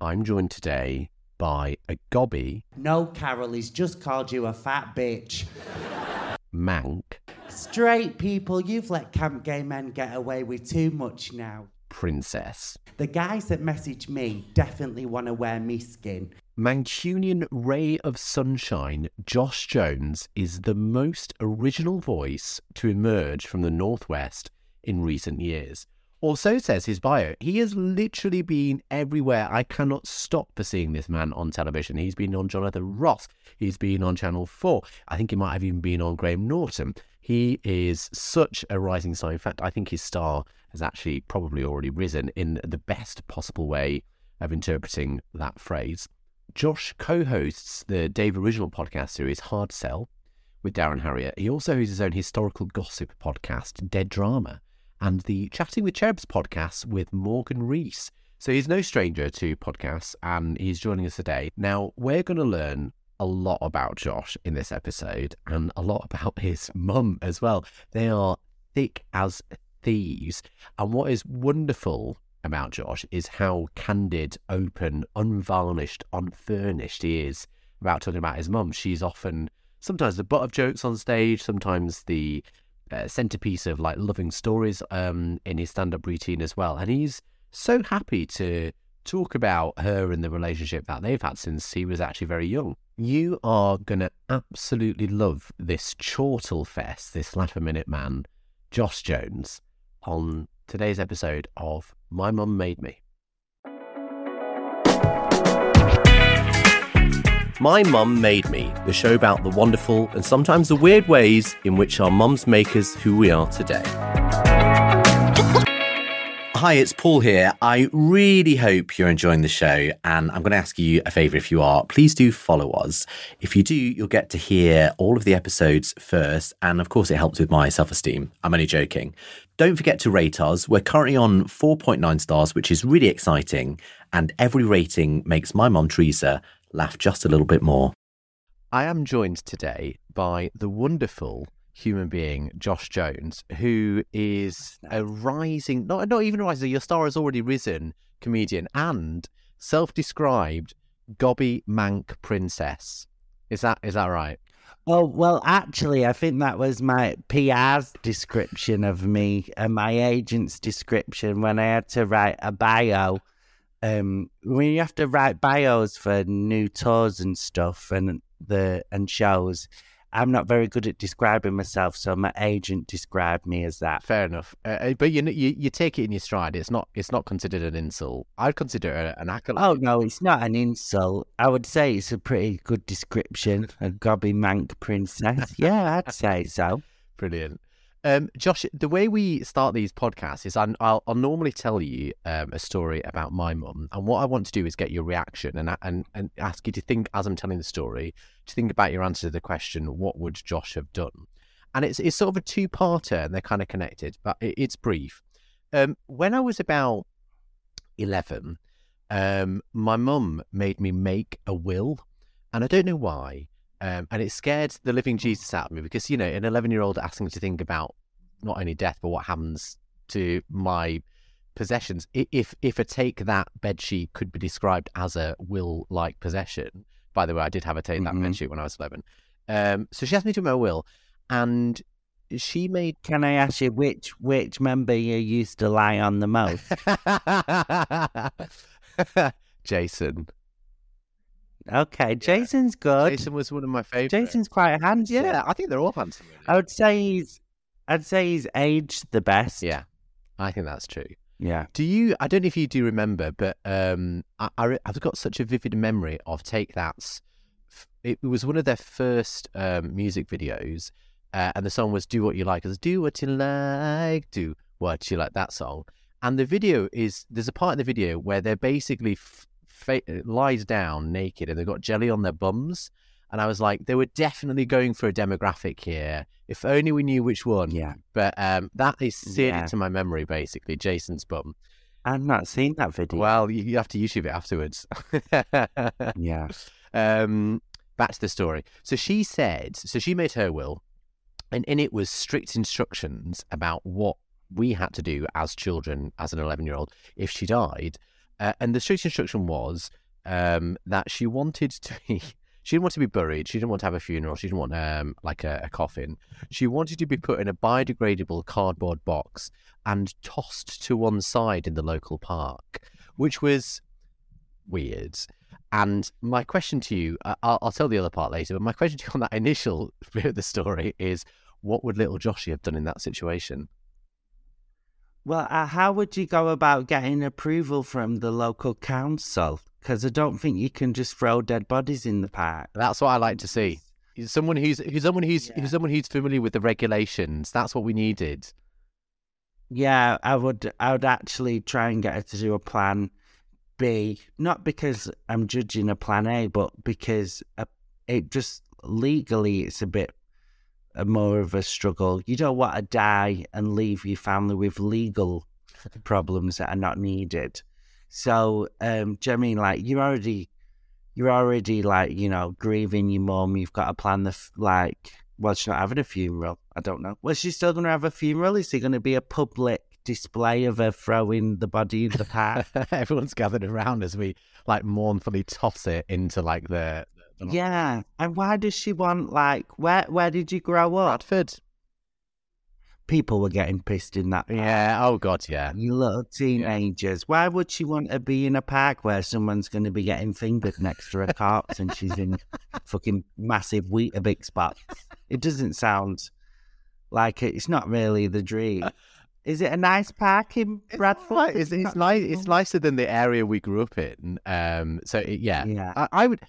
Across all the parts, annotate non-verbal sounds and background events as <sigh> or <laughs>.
I'm joined today by a gobby No, Carol, he's just called you a fat bitch. Manc Straight people, you've let camp gay men get away with too much now. princess. The guys that message me definitely want to wear me skin. Mancunian ray of sunshine, Josh Jones is the most original voice to emerge from the Northwest in recent years. Or so says his bio. He has literally been everywhere. I cannot stop for seeing this man on television. He's been on Jonathan Ross. He's been on Channel 4. I think he might have even been on Graham Norton. He is such a rising star. In fact, I think his star has actually probably already risen in the best possible way of interpreting that phrase. Josh co hosts the Dave Original podcast series Hard Sell with Darren Harriott. He also has his own historical gossip podcast, Dead Drama, and the Chatting with Cherubs podcast with Morgan Rees. So he's no stranger to podcasts and he's joining us today. Now, we're going to learn a lot about Josh in this episode and a lot about his mum as well. They are thick as thieves. And what is wonderful about Josh is how candid, open, unvarnished, unfurnished he is about talking about his mum. She's often sometimes the butt of jokes on stage, sometimes the centerpiece of like loving stories um, in his stand-up routine as well. And he's so happy to talk about her and the relationship that they've had since he was actually very young. You are gonna absolutely love this chortle fest, this laugh a minute man, Josh Jones, on today's episode of My Mum Made Me. My Mum Made Me, the show about the wonderful and sometimes the weird ways in which our mums make us who we are today. Hi, it's Paul here. I really hope you're enjoying the show, and I'm going to ask you a favour if you are. Please do follow us. If you do, you'll get to hear all of the episodes first, and of course, it helps with my self esteem. I'm only joking. Don't forget to rate us. We're currently on 4.9 stars, which is really exciting, and every rating makes my mum, Teresa, laugh just a little bit more. I am joined today by the wonderful human being Josh Jones, who is a rising, not not even rising, your star has already risen comedian and self-described gobby Manc princess. Is that is that right? Oh, well, actually, I think that was my PR's description of me and my agent's description when I had to write a bio. Um, when you have to write bios for new tours and stuff and the and shows, I'm not very good at describing myself, so my agent described me as that. Fair enough, uh, uh, but you, you you take it in your stride. It's not it's not considered an insult. I'd consider it an accolade. Oh no, it's not an insult. I would say it's a pretty good description. A <laughs> gobby Manc princess. Yeah, I'd say so. Brilliant. Um, Josh, the way we start these podcasts is I'm, I'll, I'll normally tell you um, a story about my mum, and what I want to do is get your reaction and, and and ask you to think as I'm telling the story to think about your answer to the question, what would Josh have done? And it's it's sort of a two parter, and they're kind of connected, but it, it's brief. Um, when I was about eleven, um, my mum made me make a will, and I don't know why. Um, and it scared the living Jesus out of me because, you know, an 11 year old asking me to think about not only death, but what happens to my possessions. If if a take that bedsheet could be described as a will like possession, by the way, I did have a take that Mhm. bedsheet when I was 11. Um, so she asked me to a will, and she made. Can I ask you which which member you used to lie on the most? <laughs> Jason. Okay, Jason's good. Jason was one of my favorites. Jason's quite handsome. Yeah, I think they're all handsome. really. I would say he's. I'd say he's aged the best. Yeah, I think that's true. yeah. Do you? I don't know if you do remember, but um, I, I I've got such a vivid memory of Take That's. It was one of their first um, music videos, uh, and the song was "Do What You Like." It was "Do What You Like," "Do What You Like." That song, and the video is there's a part in the video where they're basically f- fa- lies down naked and they've got jelly on their bums, and I was like, they were definitely going for a demographic here. If only we knew which one. Yeah. But um, that is seared Yeah. into my memory, basically. Jason's bum. I've not seen that video. Well, you, you have to YouTube it afterwards. <laughs> yeah. um, back to the story. So she said, so she made her will, and in it was strict instructions about what we had to do as children, as an 11 year old, if she died. Uh, and the strict instruction was um, that she wanted to be. <laughs> She didn't want to be buried. She didn't want to have a funeral. She didn't want um, like a, a coffin. She wanted to be put in a biodegradable cardboard box and tossed to one side in the local park, which was weird. And my question to you, I'll, I'll tell the other part later, but my question to you on that initial <laughs> bit of the story is what would little Joshy have done in that situation? Well, uh, how would you go about getting approval from the local council? Because I don't think you can just throw dead bodies in the park. That's what I like to see. Someone who's who's someone who's Yeah. who's someone who's familiar with the regulations. That's what we needed. Yeah, I would. I would actually try and get her to do a plan B, not because I'm judging a plan A, but because uh, it just legally it's a bit more of a struggle. You don't want to die and leave your family with legal problems that are not needed. So, um, do you know I mean like you're already, you're already like you know grieving your mum. You've got to plan the f- like. Well, she's not having a funeral. I don't know. Was she still going to have a funeral? Is it going to be a public display of her throwing the body in the <laughs> park? Everyone's gathered around as we like mournfully toss it into like the, yeah. And why does she want like where? Where did you grow up? Bradford. People were getting pissed in that. Park. Yeah. Oh God. Yeah. You little teenagers. Why would she want to be in a park where someone's going to be getting fingered next to a corpse and she's in fucking massive Weetabix box? It doesn't sound like it. It's not really the dream. Is it a nice park in Bradford? Right, It's, it's not- nice. It's nicer than the area we grew up in. Um. So it, yeah. Yeah. I, I would.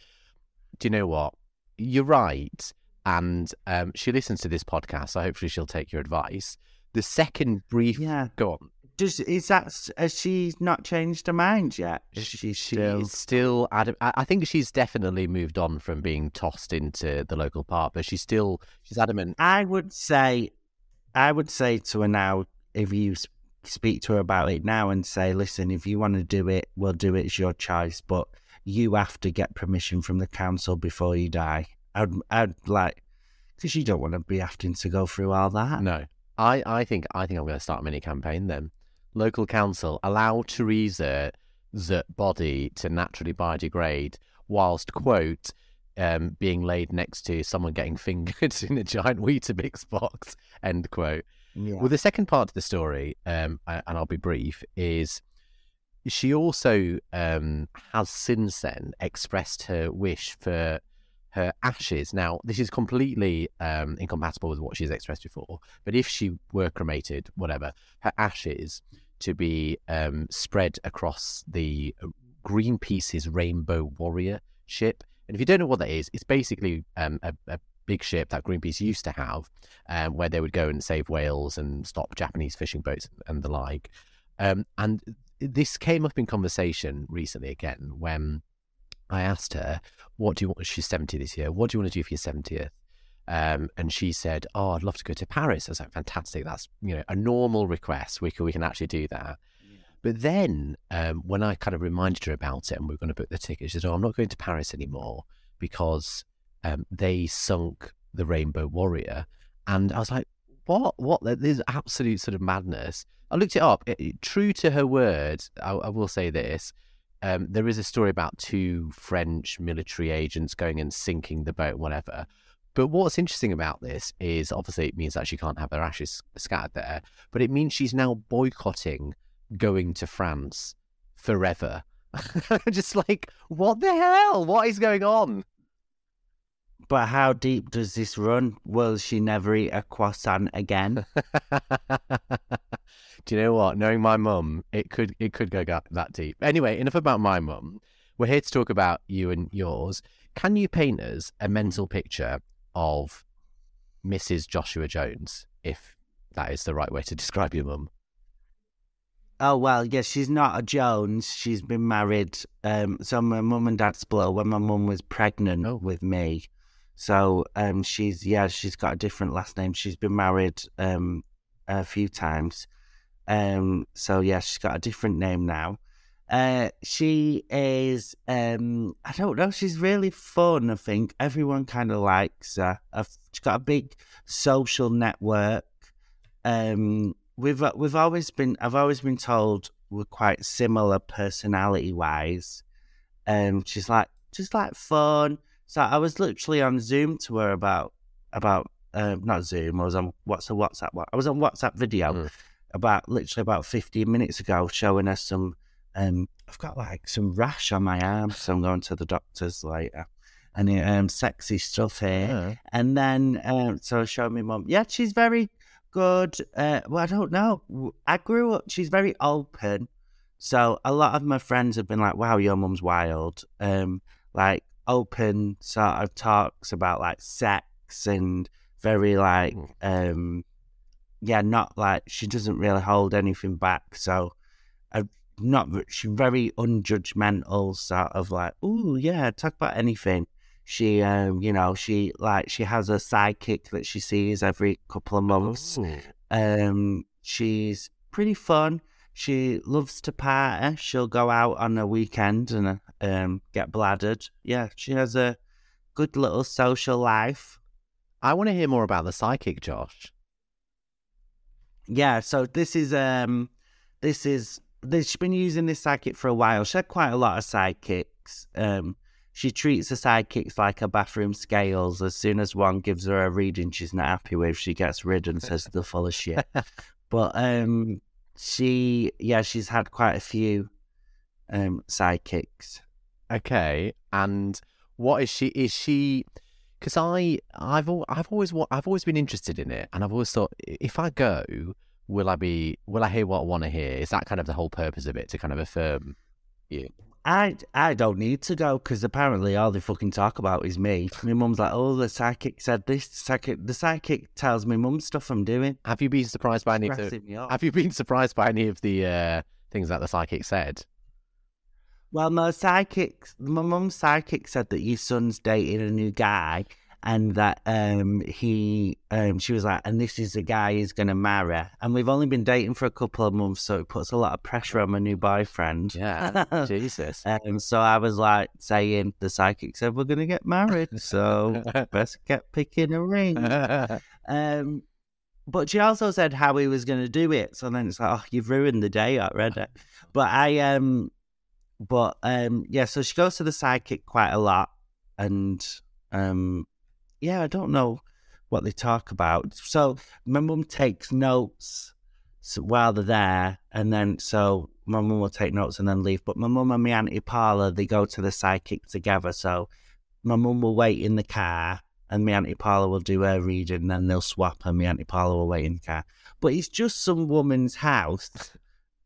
Do you know what? You're right. And um, she listens to this podcast, so hopefully she'll take your advice. The second brief. Yeah. Go on. Does is that has she not changed her mind yet? Is she She still? is still. Adam, I I think she's definitely moved on from being tossed into the local park, but she's still. She's adamant. I would say, I would say to her now, if you speak to her about it now and say, listen, if you want to do it, we'll do it. It's your choice, but you have to get permission from the council before you die. I'd, I'd like, because you don't want to be having to go through all that. No, I, I think I think I'm going to start a mini campaign then. Local council allow Theresa the body to naturally biodegrade, whilst quote um, being laid next to someone getting <laughs> fingered in a giant Weetabix box. End quote. Yeah. Well, the second part of the story, um, and I'll be brief, is she also um, has since then expressed her wish for her ashes. Now, this is completely um, incompatible with what she's expressed before, but if she were cremated, whatever, her ashes to be um, spread across the Greenpeace's Rainbow Warrior ship. And if you don't know what that is, it's basically um, a, a big ship that Greenpeace used to have, um, where they would go and save whales and stop Japanese fishing boats and the like. Um, and this came up in conversation recently again when I asked her, "What do you want?" She's seventy this year. What do you want to do for your seventieth? Um, and she said, "Oh, I'd love to go to Paris." I was like, "Fantastic! That's you know a normal request. We can we can actually do that." But then um, when I kind of reminded her about it and we were going to book the ticket, she said, "Oh, I'm not going to Paris anymore because um, they sunk the Rainbow Warrior." And I was like, "What? What? There's absolute sort of madness." I looked it up. It- true to her word, I, I will say this: um, there is a story about two French military agents going and sinking the boat, whatever. But what's interesting about this is obviously it means that she can't have her ashes scattered there, but it means she's now boycotting going to France forever. <laughs> Just like, what the hell? What is going on? But how deep does this run? Will she never eat a croissant again? <laughs> Do you know what? Knowing my mum, it could it could go that deep. Anyway, enough about my mum. We're here to talk about you and yours. Can you paint us a mental picture of Mrs. Joshua Jones, if that is the right way to <laughs> describe your mum? Oh well, yes, she's not a Jones. She's been married. Um, so my mum and dad split when my mum was pregnant Oh. with me. So um, she's yeah, she's got a different last name. She's been married um a few times. Um, so yeah, she's got a different name now. Uh, she is um, I don't know. She's really fun. I think everyone kind of likes her. I've, she's got a big social network. Um, we've we've always been I've always been told we're quite similar personality wise. Um, she's like just like fun. So I was literally on Zoom to her about about um, not Zoom. I was on what's a WhatsApp. What I was on WhatsApp video Mm. about literally about fifteen minutes ago, showing her some. Um, I've got like some rash on my arm, so I'm going to the doctors later. And um, sexy stuff here. Yeah. And then, um, so I showed my mum. Yeah, she's very good. Uh, well, I don't know. I grew up, she's very open. So a lot of my friends have been like, wow, your mum's wild. Um, like open sort of talks about like sex and very like, um, yeah, not like she doesn't really hold anything back. So I not she's very unjudgmental, sort of like, oh yeah, talk about anything. She, um, you know, she like she has a sidekick that she sees every couple of months. Ooh. Um, she's pretty fun. She loves to party. She'll go out on a weekend and uh, um get bladdered. Yeah, she has a good little social life. I want to hear more about the psychic, Josh. Yeah, so this is um this is this, she's been using this psychic for a while. She had quite a lot of sidekicks. Um she treats the sidekicks like her bathroom scales. As soon as one gives her a reading she's not happy with, she gets rid and says they're full of shit. <laughs> But um she yeah, she's had quite a few um sidekicks. Okay, and what is she? Is she? Because I, I've, al- I've always, wa- I've always been interested in it, and I've always thought, if I go, will I be, will I hear what I want to hear? Is that kind of the whole purpose of it to kind of affirm you? I I don't need to go because apparently all they fucking talk about is me. My mum's like, oh, the psychic said this. The psychic, the psychic tells me mum stuff I'm doing. Have you been surprised by any of the? Stressing me out. Have you been surprised by any of the uh, things that the psychic said? Well, my psychic, my mum's psychic said that your son's dating a new guy, and that um he um she was like, and this is the guy he's gonna marry, and we've only been dating for a couple of months, so it puts a lot of pressure on my new boyfriend. Yeah, <laughs> Jesus. Um, so I was like saying, the psychic said we're gonna get married, so <laughs> best get picking a ring. Um, but she also said how he was going to do it. So then it's like, oh, you've ruined the day already. But I, um, but um, yeah. So she goes to the psychic quite a lot, and um, yeah, I don't know what they talk about. So my mum takes notes while they're there, and then so my mum will take notes and then leave. But my mum and my auntie Paula, they go to the psychic together. So my mum will wait in the car and my auntie Paula will do her reading, and then they'll swap, and my auntie Paula will wait in the car. But it's just some woman's house,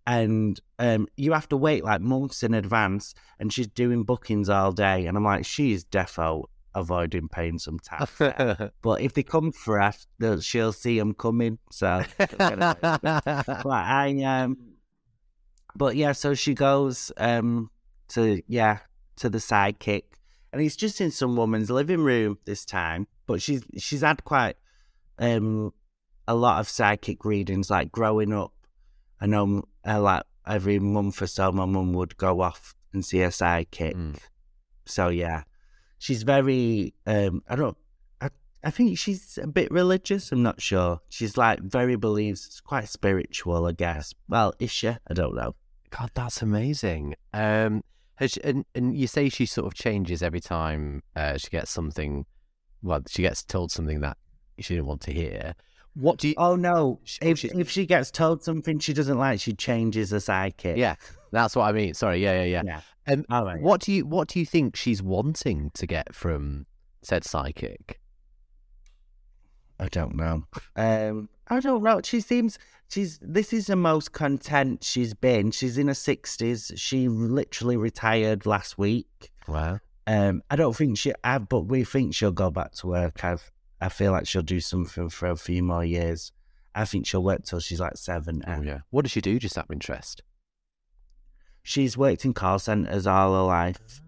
and um, you have to wait like months in advance, and she's doing bookings all day, and I'm like, she's defo avoiding paying some tax. <laughs> but if they come for us, she'll see them coming. So, <laughs> but I um, but yeah, so she goes um to yeah to the sidekick, and he's just in some woman's living room this time. But she's she's had quite um a lot of psychic readings, like growing up. I know uh, like every month or so, my mum would go off and see a sidekick. Mm. So yeah, she's very um I don't. I, I think she's a bit religious. I'm not sure. She's like very believes, it's quite spiritual, I guess. Well, is she? I don't know. God, that's amazing. Um, has she, and and you say she sort of changes every time uh, she gets something. Well, she gets told something that she didn't want to hear. What do you? Oh no! If if she gets told something she doesn't like, she changes her sidekick. Yeah, that's what I mean. Sorry, yeah, yeah, yeah. yeah. Um, All right. What do you What do you think she's wanting to get from said psychic? I don't know. Um, I don't know. She seems she's. This is the most content she's been. She's in her sixties. She literally retired last week. Wow. Um, I don't think she. I, but we think she'll go back to work. I I feel like she'll do something for a few more years. I think she'll work till she's like seven. Oh yeah. What does she do? Just out of interest. She's worked in call centers all her life.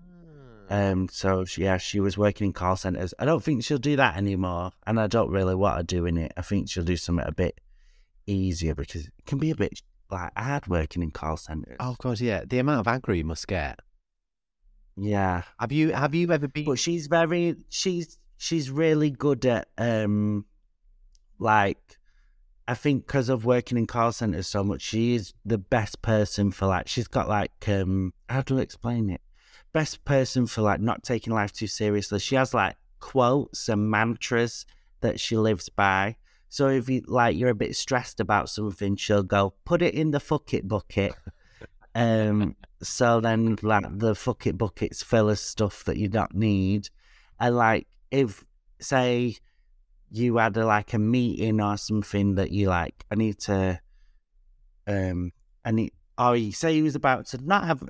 Ah. Um, so she, yeah, she was working in call centers. I don't think she'll do that anymore, and I don't really want her doing it. I think she'll do something a bit easier because it can be a bit like hard working in call centers. Oh god, yeah. The amount of aggro you must get. yeah, Have you Have you ever been? but she's very she's she's really good at um like I think because of working in call centers so much, she is the best person for like. She's got like um, how do I explain it? Best person for like not taking life too seriously. She has like quotes and mantras that she lives by. So if you like you're a bit stressed about something, she'll go put it in the fuck it bucket. <laughs> um, so then like the fuck it buckets fill of stuff that you don't need, and like if say you had a, like a meeting or something that you like, I need to, um, I need, or you say he was about to not have,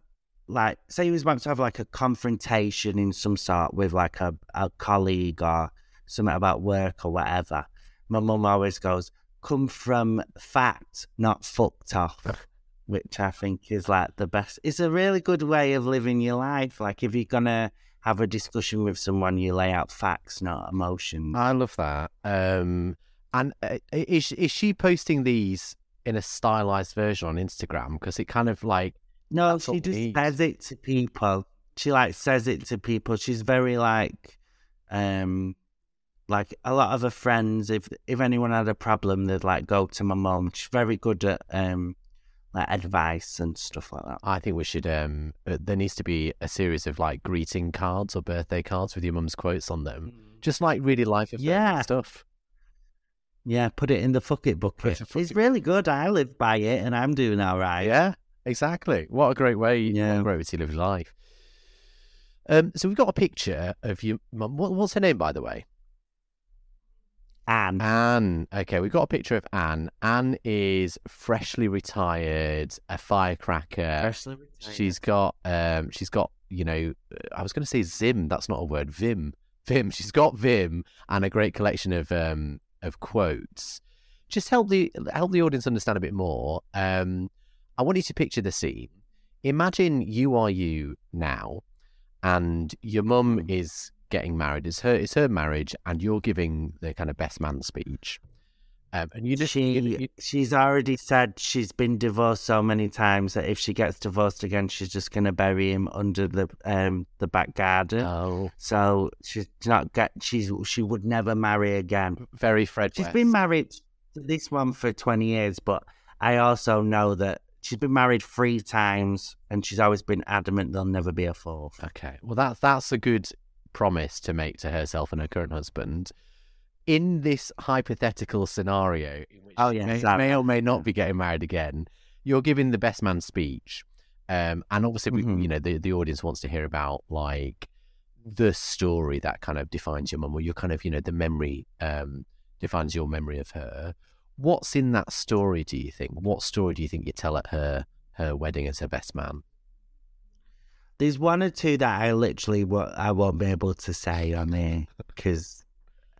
like, say he was about to have like a confrontation in some sort with like a, a colleague or something about work or whatever. My mum always goes, come from fact, not fucked off. Which I think is like the best. It's a really good way of living your life. Like if you're gonna have a discussion with someone, you lay out facts, not emotions. I love that. Um, and uh, is is she posting these in a stylized version on Instagram? Because it kind of like no, she just need. says it to people. She like says it to people. She's very like, um, like a lot of her friends. If if anyone had a problem, they'd like go to my mom. She's very good at um, like advice and stuff like that. I think we should. Um, uh, there needs to be a series of like greeting cards or birthday cards with your mum's quotes on them, just like really life affirming Yeah. stuff. Yeah, put it in the fuck it bucket. fuck It's it- really good. I live by it, and I'm doing all right. Yeah, exactly. What a great way! What Yeah. a great way to live life. Um, so we've got a picture of your mum. What, what's her name, by the way? And Anne. Okay, we've got a picture of Anne. Anne is freshly retired, a firecracker. Freshly retired. She's got, um, she's got, you know, uh, I was going to say Zim. That's not a word. Vim, Vim. She's got Vim and a great collection of um of quotes. Just help the help the audience understand a bit more. Um, I want you to picture the scene. Imagine you are you now, and your mum Mm. is getting married. It's her. It's her marriage, and you're giving the kind of best man speech. Um, and you just she you- you- she's already said she's been divorced so many times that if she gets divorced again, she's just gonna bury him under the um the back garden. oh, So she's not get she's she would never marry again. very Fred. She's West. been married to this one for twenty years, but I also know that she's been married three times and she's always been adamant there'll never be a fourth. Okay. Well, that's that's a good promise to make to herself and her current husband. In this hypothetical scenario, in which Oh, yeah, may, exactly. may or may not be getting married again, you're giving the best man speech, um, and obviously, we, Mhm. you know, the the audience wants to hear about like the story that kind of defines your mum, or your kind of, you know, the memory um, defines your memory of her. What's in that story? Do you think? What story do you think you tell at her her wedding as her best man? There's one or two that I literally wo- I won't be able to say on here because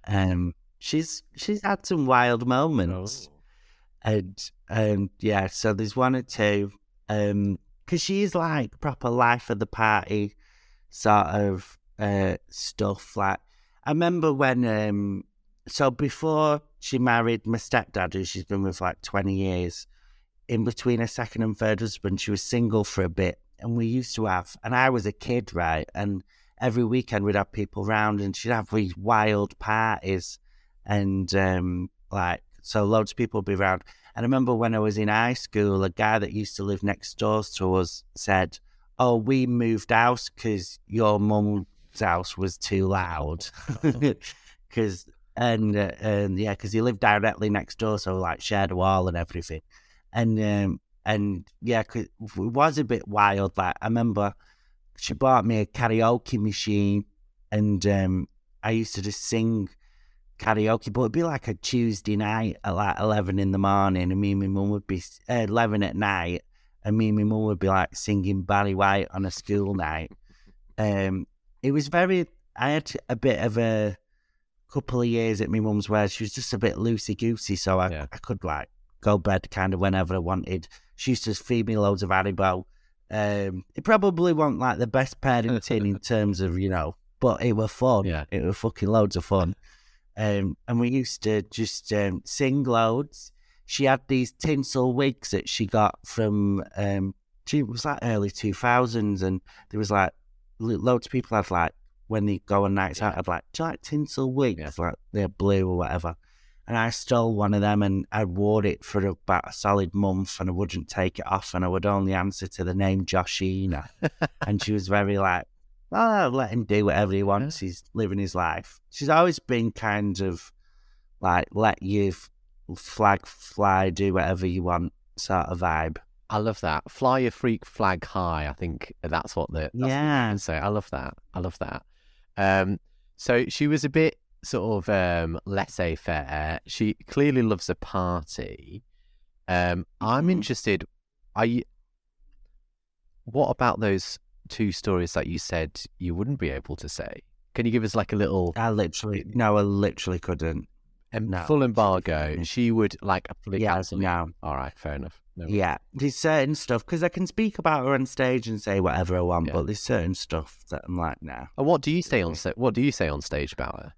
um, she's she's had some wild moments, and um, yeah, so there's one or two um, because she's like proper life of the party sort of uh, stuff. Like I remember when um, so before she married my stepdad, who she's been with like twenty years. In between her second and third husband, she was single for a bit, and we used to have. And I was a kid, right? And every weekend we'd have people round, and she'd have these wild parties, and um, like so, loads of people would be around. And I remember when I was in high school, a guy that used to live next door to us said, "Oh, we moved house because your mum's house was too loud." <laughs> <laughs> Because and uh, and yeah, because he lived directly next door, so like shared a wall and everything. And um, and yeah, 'cause it was a bit wild. Like I remember she bought me a karaoke machine, and um, I used to just sing karaoke, but it'd be like a Tuesday night at like eleven in the morning, and me and my mum would be uh, eleven at night, and me and my mum would be like singing Barry White on a school night. Um, it was very. I had a bit of a couple of years at my mum's where she was just a bit loosey goosey, so I Yeah. I could like go bed kind of whenever I wanted. She used to feed me loads of Haribo. Um, it probably wasn't like the best parenting in <laughs> terms of you know, but it was fun. Yeah. it was fucking loads of fun. Um, and we used to just um, sing loads. She had these tinsel wigs that she got from. Um, she was like early two thousands, and there was like loads of people had like when they go on nights out, had like, do you like tinsel wigs? Yeah. Like they're blue or whatever. And I stole one of them and I wore it for about a solid month and I wouldn't take it off and I would only answer to the name Joshina. <laughs> and she was very like, oh, let him do whatever he wants. He's living his life. She's always been kind of like, let you flag fly, do whatever you want sort of vibe. I love that. Fly your freak flag high. I think that's what the that's Yeah. can say. I love that. I love that. Um, so she was a bit sort of um, laissez faire. She clearly loves a party. Um, I'm Mhm. interested. Are you? What about those two stories that you said you wouldn't be able to say? Can you give us like a little I literally, no, I literally couldn't. em- No. full embargo? She would like Yeah, cancel. no. All right, fair enough. No. Yeah, there's certain stuff because I can speak about her on stage and say whatever I want, Yeah. but there's certain stuff that I'm like, nah. And what do you say on What do you say on stage about her?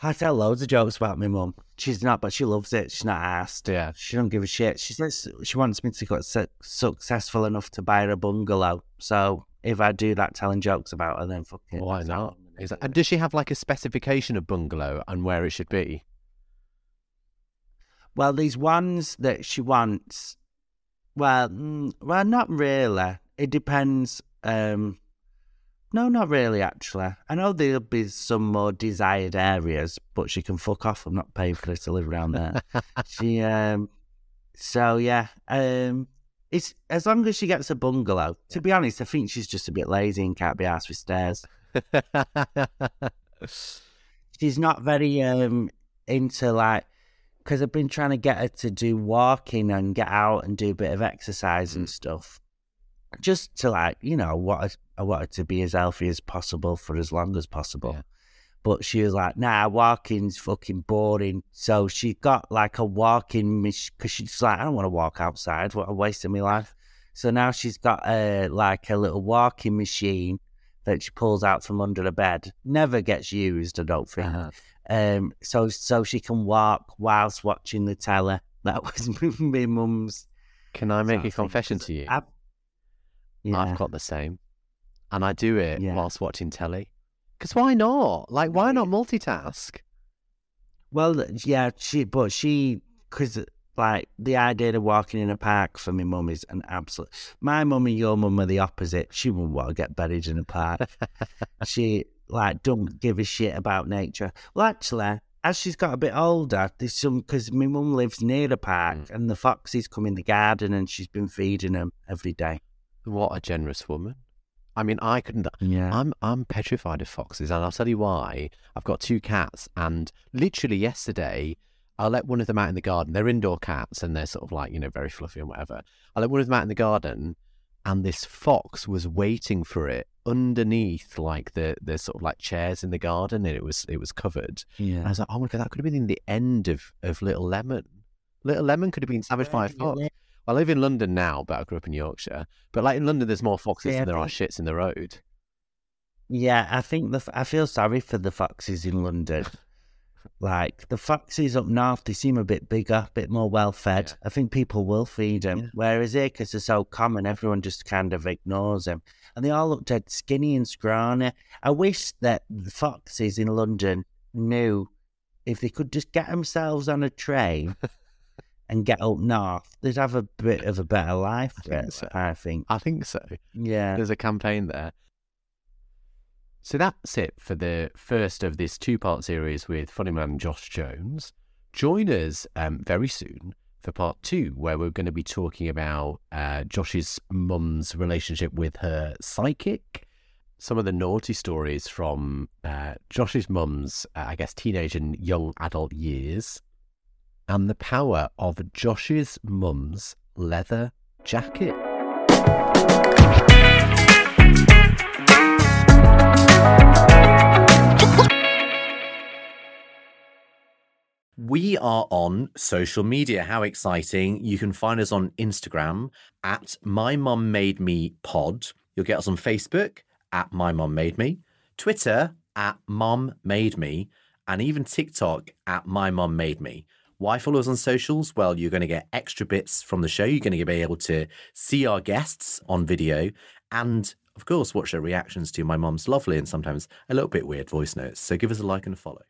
I tell loads of jokes about my mum. She's not, but she loves it. She's not asked. Yeah. She don't give a shit. She says she wants me to get su- successful enough to buy her a bungalow. So if I do that, telling jokes about her, then fuck it. Why that's not? Is that, and does she have like a specification of bungalow and where it should be? Well, these ones that she wants, well, mm, well, not really. It depends. Um, no, not really. Actually, I know there'll be some more desired areas, but she can fuck off. I'm not paying for her to live around there. <laughs> she, um, so yeah, um, it's as long as she gets a bungalow. To be honest, I think she's just a bit lazy and can't be asked with stairs. <laughs> she's not very um into like because I've been trying to get her to do walking and get out and do a bit of exercise and stuff, just to like you know what I want her to be as healthy as possible for as long as possible. Yeah. But she was like, "Nah, walking's fucking boring." So she got like a walking machine because she's like, "I don't want to walk outside. What a waste of my life." So now she's got a like a little walking machine that she pulls out from under the bed. Never gets used, I don't think. Uh-huh. Um, so so she can walk whilst watching the telly. That <laughs> was my mum's. Can I make sort a thing, confession to you? I've, yeah. I've got the same, and I do it Yeah. whilst watching telly. Because why not? Like, why not multitask? Well, yeah, she, but she, because like the idea of walking in a park for my mum is an absolute. My mum and your mum are the opposite. She wouldn't want to get buried in a park. <laughs> she like don't give a shit about nature. Well, actually, as she's got a bit older, there's some because my mum lives near the park mm. and the foxes come in the garden and she's been feeding them every day. What a generous woman. I mean, I couldn't. Yeah. I'm I'm petrified of foxes, and I'll tell you why. I've got two cats, and literally yesterday, I let one of them out in the garden. They're indoor cats, and they're sort of like you know very fluffy and whatever. I let one of them out in the garden, and this fox was waiting for it underneath like the the sort of like chairs in the garden, and it was it was covered. And I was like, oh my god, that could have been in the end of of Little Lemon. Little Lemon could have been savaged by a fox. I live in London now, but I grew up in Yorkshire. But like in London, there's more foxes Yeah, than there are shits in the road. Yeah, I think the I feel sorry for the foxes in London. <laughs> like the foxes up north, they seem a bit bigger, a bit more well fed. Yeah. I think people will feed them. Yeah. Whereas here, because they're so common, everyone just kind of ignores them, and they all look dead skinny and scrawny. I wish that the foxes in London knew if they could just get themselves on a train. <laughs> And get up north, they'd have a bit of a better life. I think really, so. I think. I think so. Yeah. There's a campaign there. So that's it for the first of this two part series with funny man Josh Jones. Join us um, very soon for part two, where we're going to be talking about uh, Josh's mum's relationship with her psychic, some of the naughty stories from uh, Josh's mum's, uh, I guess, teenage and young adult years, and the power of Josh's mum's leather jacket. We are on social media. How exciting. You can find us on Instagram at My Mum Made Me Pod. You'll get us on Facebook at My Mum Made Me, Twitter at Mum Made Me, and even TikTok at My Mum Made Me. Why follow us on socials? Well, you're going to get extra bits from the show. You're going to be able to see our guests on video and, of course, watch their reactions to my mum's lovely and sometimes a little bit weird voice notes. So give us a like and a follow.